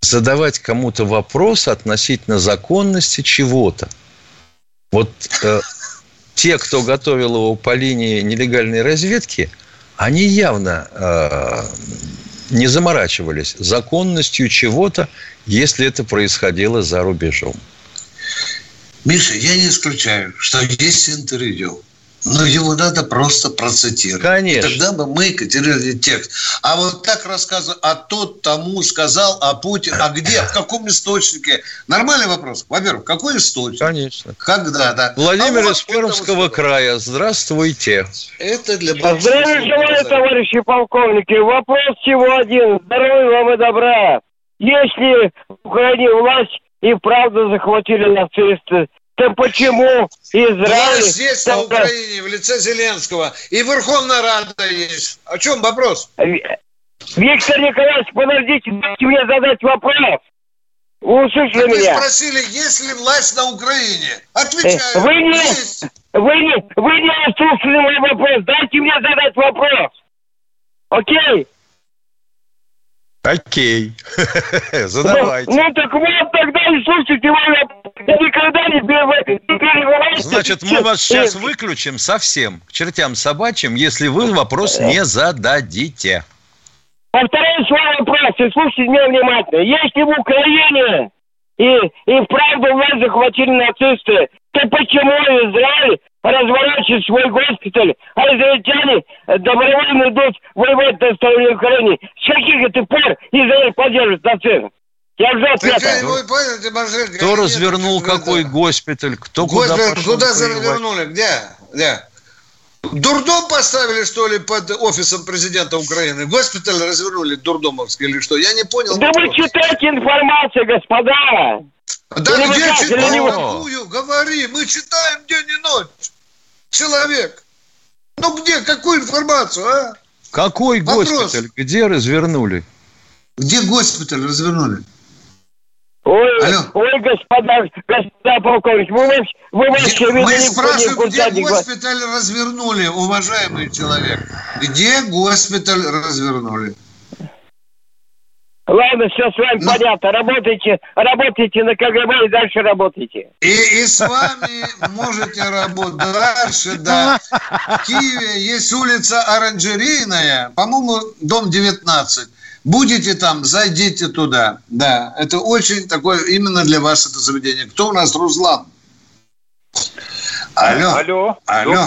задавать кому-то вопрос относительно законности чего-то. Вот э, те, кто готовил его по линии нелегальной разведки, они явно э, не заморачивались законностью чего-то, если это происходило за рубежом. Миша, я не исключаю, что есть интервью. Но его надо просто процитировать. Конечно. И тогда бы мы котировали текст. А вот так рассказывать, а тот тому сказал, а Путин, а где, в каком источнике? Нормальный вопрос. Во-первых, какой источник? Конечно. Когда, да. Владимир А вот из Пермского края. Здравствуйте. Это для Здравия желаю, товарищи полковники. Вопрос всего один. Здоровья вам и добра. Если в Украине власть и правда захватили нацисты, то почему Израиль... Власть есть на Украине в лице Зеленского. И Верховная Рада есть. О чем вопрос? Виктор Николаевич, подождите, дайте мне задать вопрос. Вы услышали Так вы меня? спросили, есть ли власть на Украине? Отвечаю. Вы не, есть. вы не, вы не услышали мой вопрос. Дайте мне задать вопрос. Окей? Окей. Задавайте. Ну, ну так вот тогда и слушайте. Я никогда не пере- не перебивайте. Значит, мы вас сейчас выключим совсем к чертям собачьим, если вы вопрос не зададите. Повторяю свой вопрос и слушайте меня внимательно. Если в Украине и, и вправду власть захватили нацисты, то почему Израиль разворачивает свой госпиталь, а израильтяне э, добровольно идут воевать на стороне Украины? С каких это пор Израиль поддерживает нацизм? Я жду ответа. Так, вы поняли, Тимошенко, Кто развернул это- какой госпиталь, кто куда Госпиталь, пошел куда воевать? завернули? Где? Где? Дурдом поставили, что ли, под офисом президента Украины? Госпиталь развернули дурдомовский или что? Я не понял. Да вы читайте информацию, господа. Да Или где такую? Говори, мы читаем день и ночь. Человек. Ну где, какую информацию, а? Какой Вопрос. госпиталь? Где развернули? Где госпиталь развернули? Ой, ой, господа, господа полковник, вы вообще, вы вообще Мы видели спрашиваем, никуда где госпиталь развернули, уважаемый человек? Где госпиталь развернули? Ладно, все с вами понятно. Работайте, работайте на КГБ и дальше работайте. И, и с вами можете работать дальше, да. В Киеве есть улица Оранжерейная, по-моему, дом 19. Будете там, зайдите туда. Да, это очень такое, именно для вас это заведение. Кто у нас, Руслан? Алло. Алло. Алло.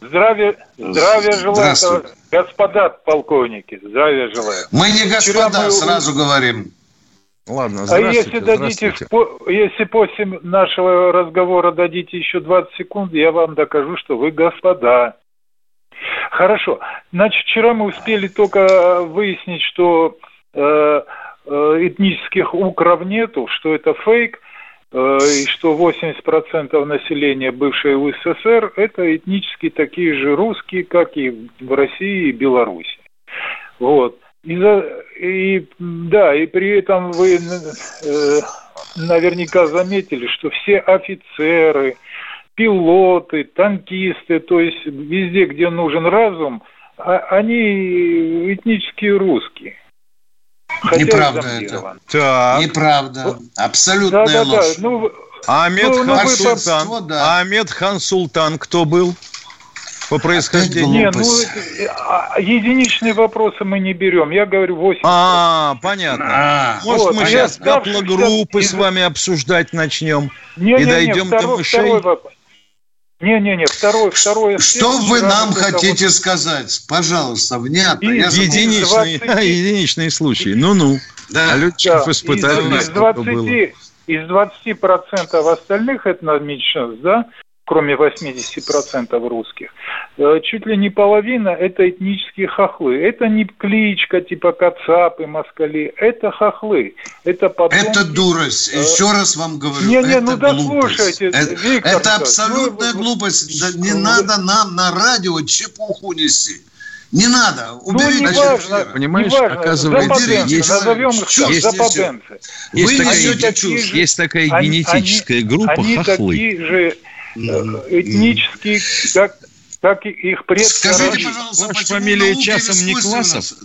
Здравия, здравия желаю, Здравствуйте. господа полковники. Здравия желаю. Мы не господа, мы- сразу говорим. Ладно, А если дадите, если после нашего разговора дадите еще 20 секунд, я вам докажу, что вы господа. Хорошо. Значит, вчера мы успели только выяснить, что э, э, этнических укров нету, что это фейк, э, и что 80% населения бывшей УССР это этнически такие же русские, как и в России и Беларуси. Вот. И, за, и да, и при этом вы э, наверняка заметили, что все офицеры, пилоты, танкисты, то есть везде, где нужен разум, а- они этнические русские. Хотя Неправда это. Неправда. Абсолютная Да, да, да. ложь. Ну, Амед ну, ну, Хан Султан. А Амед Хан Султан кто был по происхождению? Не, ну, а, единичные вопросы мы не берем. Я говорю 8. А, понятно. Может, Вот, мы а сейчас гаплогруппы с вами обсуждать начнем Не, и не, не, дойдем до второй, мышей? второй вопрос. Не-не-не, второй, второй. Что вы нам хотите сказать? Пожалуйста, внятно. Я забыл. Единичный, 20 единичный случай. Ну-ну. Да. А летчиков Да, испытали, из, из сколько 20, было. из 20% остальных этноменьшинств, да, кроме 80% русских, э, чуть ли не половина это этнические хохлы. Это не кличка типа Кацапы, Москали, это хохлы. Это потомки... Это дурость. Еще раз вам говорю. Не, не, это ну глупость. дослушайте, Это, Виктор это Николаевич, абсолютная ну, глупость. Да не надо нам на радио чепуху нести. Не надо. Уберите ну, не важно. Понимаешь, не важно, оказывается, западенцы, есть- назовем их так, есть- западенцы. Есть Вы такая, такие же- есть такая генетическая они- группа они хохлы. такие же э, этнические, как, как их предки. Скажите, пожалуйста, Ваша почему фамилия часом не Классов?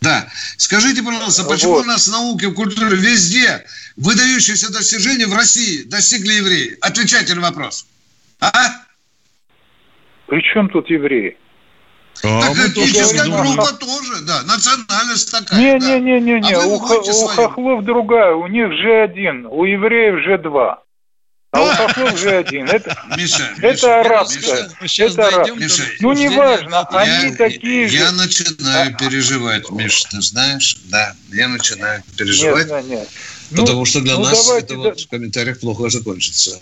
Да. Скажите, пожалуйста, почему Вот. у нас в науке, в культуре везде выдающиеся достижения в России достигли евреи? Отвечайте на вопрос. А? При чем тут евреи? А так этническая группа тоже, да. Национальность такая. Не, да. не, не, не, не. А у, у хохлов другая, у них же один, у евреев же два. А у хохлов же один. Это, Миша, это Миша, арабская. Сейчас Это араб- Миша, Ну, неважно, Я, они такие же. я начинаю переживать, Миш, ты знаешь? Да, я начинаю переживать, Нет, нет, нет. потому Ну, что для ну, нас давайте, это да- вот в комментариях плохо закончится.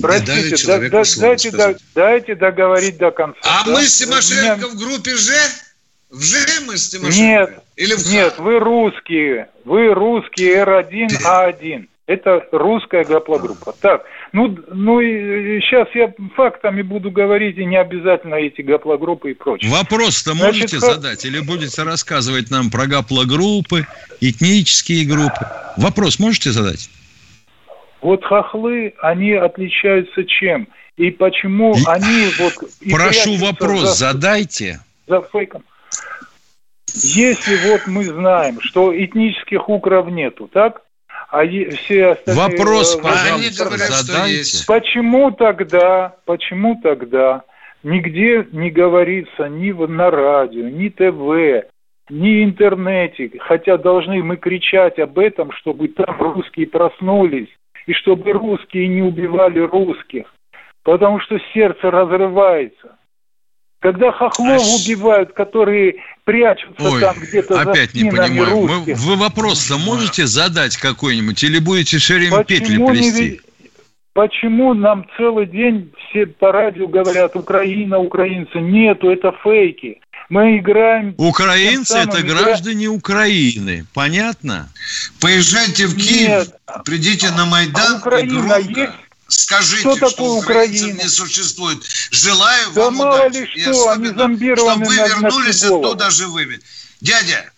Простите, да- да- дайте, да- дайте договорить до конца. А да? мы с Тимошенко Меня- в группе Ж? В Ж мы с Тимошенко? Нет, Или в Х? нет, вы русские, вы русские R1A1. Это русская гаплогруппа. Так, ну, ну и сейчас я фактами буду говорить, и не обязательно эти гаплогруппы и прочее. Вопрос-то Значит, можете ха- задать или будете рассказывать нам про гаплогруппы, этнические группы? Вопрос можете задать? Вот хохлы, они отличаются чем? И почему И- они вот... Прошу вопрос, за- задайте. за фейком. Если вот мы знаем, что этнических укров нету, так? А все остальные... Вопрос, пожалуйста, Они говорят, что задайте. есть. Почему тогда, почему тогда нигде не говорится ни на радио, ни ТВ, ни интернете, хотя должны мы кричать об этом, чтобы там русские проснулись, и чтобы русские не убивали русских, потому что сердце разрывается. Когда хохлов А убивают, которые прячутся Ой, там где-то за опять не спинами понимаю. Мы- вы вопрос-то можете задать какой-нибудь или будете шеремпетли Почему, не плести? ви- почему нам целый день все по радио говорят Украина, украинцы? Нету, это фейки. Мы играем... Украинцы это игра- граждане Украины. Понятно? Поезжайте в Киев, Нет. придите на А Майдан и Украина громко есть? Скажите, Что что, такое украинцев Украина? не существует. Желаю Да вам мало удачи. ли что, они зомбированы чтобы вы на- вернулись голову. оттуда живыми. Дядя,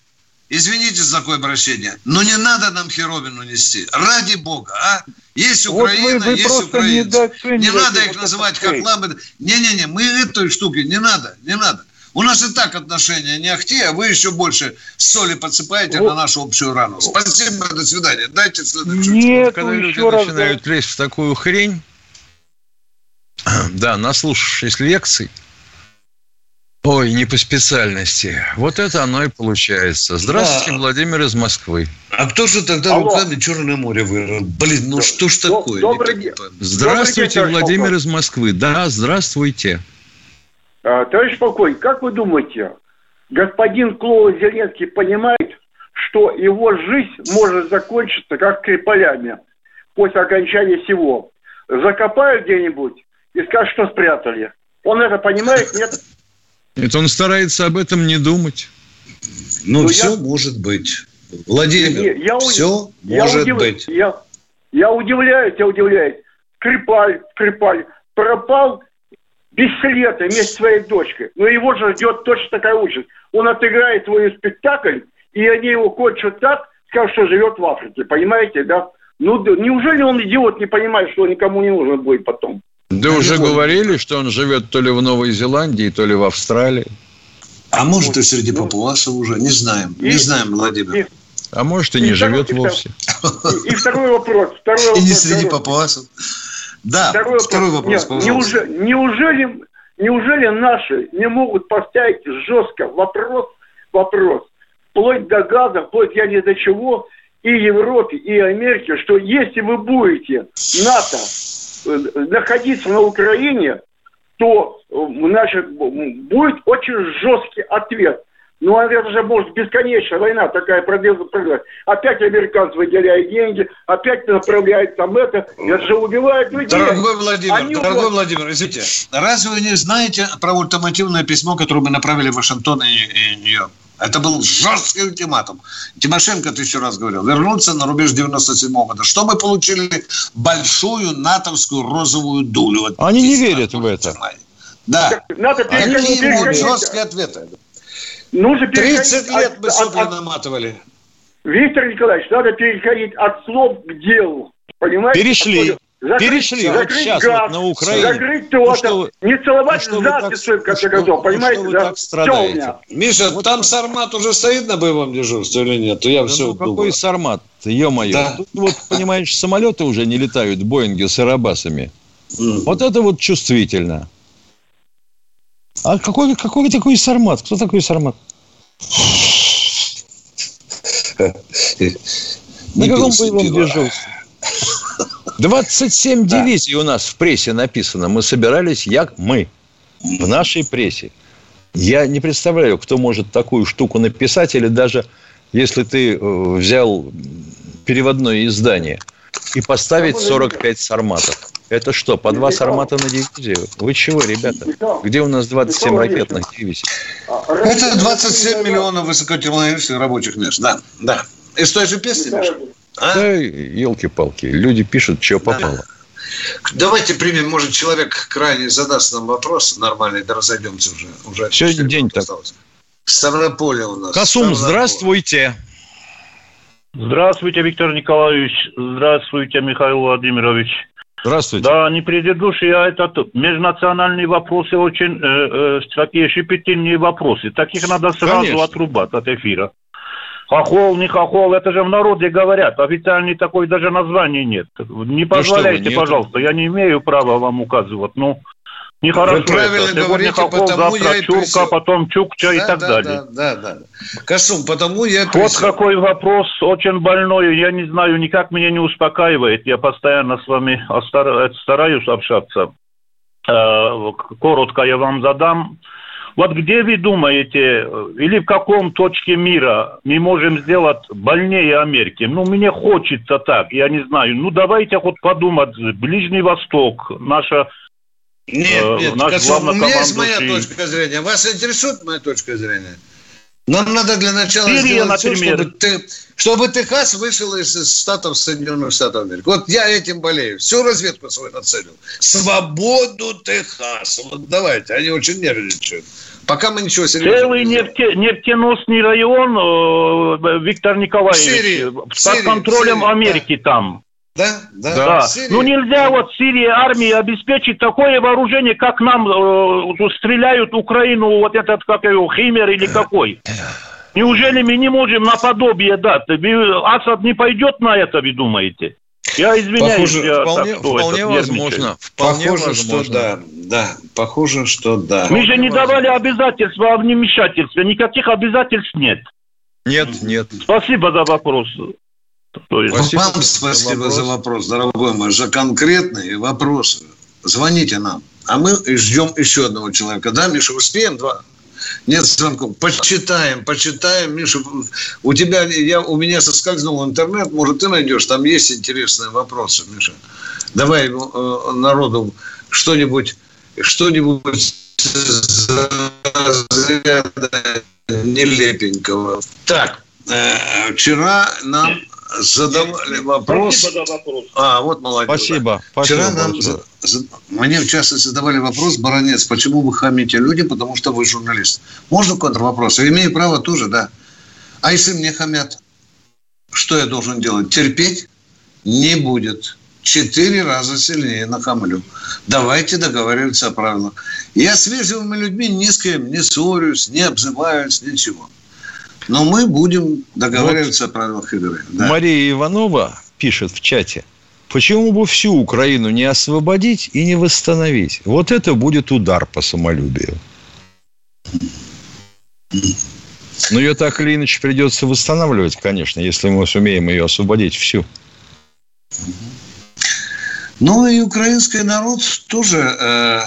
извините за такое обращение, но не надо нам херовину нести. Ради бога, а? Есть Вот вы- Украина, вы есть украинцы. Не надо их называть фейк. хохлами. Не-не-не, мы этой штуки не надо, не надо. У нас и так отношения не ахти, а вы еще больше соли подсыпаете вот. на нашу общую рану. Спасибо, до свидания. Дайте следующую. Нет, Когда люди раз начинают да. лезть в такую хрень, да, наслушавшись лекций, Ой, не по специальности. Вот это оно и получается. Здравствуйте, да. Владимир из Москвы. А кто же тогда Алло. руками Черное море вырвал? Блин, ну что ж такое? Добрый день. Здравствуйте, добрый день, Владимир из Москвы. Да, здравствуйте. А, товарищ полковник, как вы думаете, господин Клоу Зеленский понимает, что его жизнь может закончиться как Криполями после окончания всего? Закопают где-нибудь и скажут, что спрятали. Он это понимает, нет? Это он старается об этом не думать. Ну, Но все я... может быть. Владимир, я, все я может удив... быть. Я, я удивляюсь, я удивляюсь. Скрипаль, Скрипаль пропал без следа вместе с своей дочкой. Но его же ждет точно такая участь. Он отыграет свой спектакль, и они его кончат так, скажут, что живет в Африке. Понимаете, да? Ну, неужели он, идиот, не понимает, что никому не нужен будет потом? Да уже говорили, что он живет то ли в Новой Зеландии, то ли в Австралии. А может и среди ну, папуасов уже, не знаем. И, не знаем, Владимир. И, а может и, и не второй, живет и вовсе. И, и второй вопрос. Второй и вопрос, не среди папуасов. Да, второй, второй вопрос, Нет, неужели, неужели, неужели наши не могут поставить жестко вопрос, вопрос, вплоть до газа, вплоть я не до чего, и Европе, и Америке, что если вы будете НАТО Э, находиться на Украине, то значит, будет очень жесткий ответ. Ну, а это же может бесконечная война такая продлеваться. Опять американцы выделяют деньги, опять направляют там это. Это же убивает людей. Дорогой Владимир, Они дорогой вот... Владимир, извините, разве вы не знаете про ультимативное письмо, которое мы направили в Вашингтон и, и Нью-Йорк? Это был жесткий ультиматум. Тимошенко, ты еще раз говорил, вернуться на рубеж 97 года. Что мы получили? Большую натовскую розовую дулю. Они не верят в это. Да. Надо Они не верят. Жесткие ответы. Нужно 30 лет мы сопли наматывали. Виктор Николаевич, надо переходить от слов к делу. Понимаете? Перешли. Закрыть, Перешли закрыть вот сейчас газ, вот на Украине. Закрыть то, ну, что, не целовать ну, задницу, в конце концов, понимаете? Ну, да? так страдаете. Миша, вот там Сармат уже стоит на боевом дежурстве или нет? То я да все ну, думаю. какой Сармат, ё-моё. Да. Тут вот, понимаешь, самолеты уже не летают, Боинги с Арабасами. Mm. Вот это вот чувствительно. А какой, какой такой Сармат? Кто такой Сармат? На каком боевом дежурстве? 27 да. дивизий у нас в прессе написано. Мы собирались, я, мы, в нашей прессе. Я не представляю, кто может такую штуку написать, или даже если ты э, взял переводное издание и поставить 45 сарматов. Это что, по два сармата на дивизию? Вы чего, ребята? Где у нас 27 ракетных дивизий? Это 27 миллионов высокотехнологичных рабочих мест. Да, да. Из той же песни, Миша? А? Да, елки-палки. Люди пишут, что попало. Да. Давайте примем, может, человек крайне задаст нам вопрос нормальный, да разойдемся уже. уже Сегодня день так. Ставрополе у нас. Касум, здравствуйте. Здравствуйте, Виктор Николаевич. Здравствуйте, Михаил Владимирович. Здравствуйте. Да, не предыдущие, а этот межнациональные вопросы очень э, э, такие щепетильные вопросы. Таких надо сразу Конечно. отрубать от эфира. Хохол, не хохол, это же в народе говорят. Официальной такой даже названия нет. Не позволяйте, ну, пожалуйста, я не имею права вам указывать. Ну, нехорошо Вы правильно это. Сегодня хохол, завтра я чурка, присел... потом чукча да, и так да, далее. Да, да, да. Кашум, потому я присел... Вот какой вопрос, очень больной. Я не знаю, никак меня не успокаивает. Я постоянно с вами стараюсь общаться. Э, коротко я вам задам. Вот где вы думаете, или в каком точке мира мы можем сделать больнее Америки? Ну, мне хочется так, я не знаю. Ну, давайте хоть подумать. Ближний Восток, наша нет, э, нет, наш у меня есть моя точка зрения. Вас интересует моя точка зрения? Нам надо для начала Сирия, сделать например. все, чтобы, ты, чтобы Техас вышел из штатов Соединенных Штатов Америки. Вот я этим болею. Всю разведку свою нацелил. Свободу Техаса. Вот давайте. Они очень нервничают. Пока мы ничего серьезного Целый не нефте, нефтеносный район, э, Виктор Николаевич, Сирии, под Сирии, контролем Сирии, Америки да. там. Да, да. Да. Сирия. Ну нельзя вот Сирии армии обеспечить такое вооружение, как нам э, стреляют Украину, вот этот, как его, Химер или какой. Неужели мы не можем наподобие дать? Асад не пойдет на это, вы думаете? Я извиняюсь, Похоже, я вполне- так, что вполне возможно. нервничаю. Похоже, что да. Да, похоже, что да. Мы же не давали обязательства о вмешательстве, никаких обязательств нет. Нет, нет. Спасибо за вопрос. То есть- Вам спасибо за вопрос, дорогой мой, за конкретные вопросы. Звоните нам. А мы ждем еще одного человека. Да, Миша, успеем два? Нет звонков. Почитаем, почитаем. Миша, у тебя, я, у меня соскользнул интернет, может, ты найдешь, там есть интересные вопросы, Миша. Давай э, народу что-нибудь, что-нибудь нелепенького. Так, э, вчера нам задавали вопрос. Спасибо за вопрос. А, вот молодец. Спасибо. Вчера Спасибо нам большое. за- за- мне, в частности, задавали вопрос, баронец, почему вы хамите людям, потому что вы журналист. Можно контрвопрос? Я имею право тоже, да. А если мне хамят, что я должен делать? Терпеть? Не будет. Четыре раза сильнее нахамлю. Давайте договариваться о правилах. Я с вежливыми людьми ни с кем не ссорюсь, не обзываюсь, ничего. Но мы будем договариваться о правилах игры. Да. Мария Иванова пишет в чате. Почему бы всю Украину не освободить и не восстановить? Вот это будет удар по самолюбию. Но ее так или иначе придется восстанавливать, конечно, если мы сумеем ее освободить всю. Ну и украинский народ тоже э,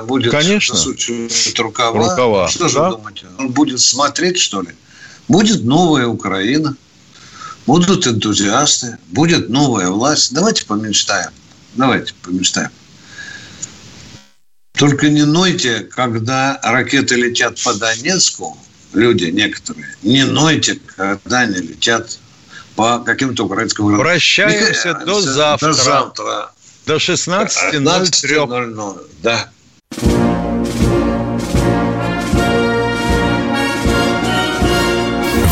э, будет Конечно. засучивать рукава. Рукава, Что же да. вы думаете? Он будет смотреть, что ли? Будет новая Украина, будут энтузиасты, будет новая власть. Давайте помечтаем. Давайте помечтаем. Только не нойте, когда ракеты летят по Донецку, люди некоторые, не нойте, когда они летят по каким-то украинским городам. Прощаемся до завтра. До завтра. До 16.03. 15.00. Да.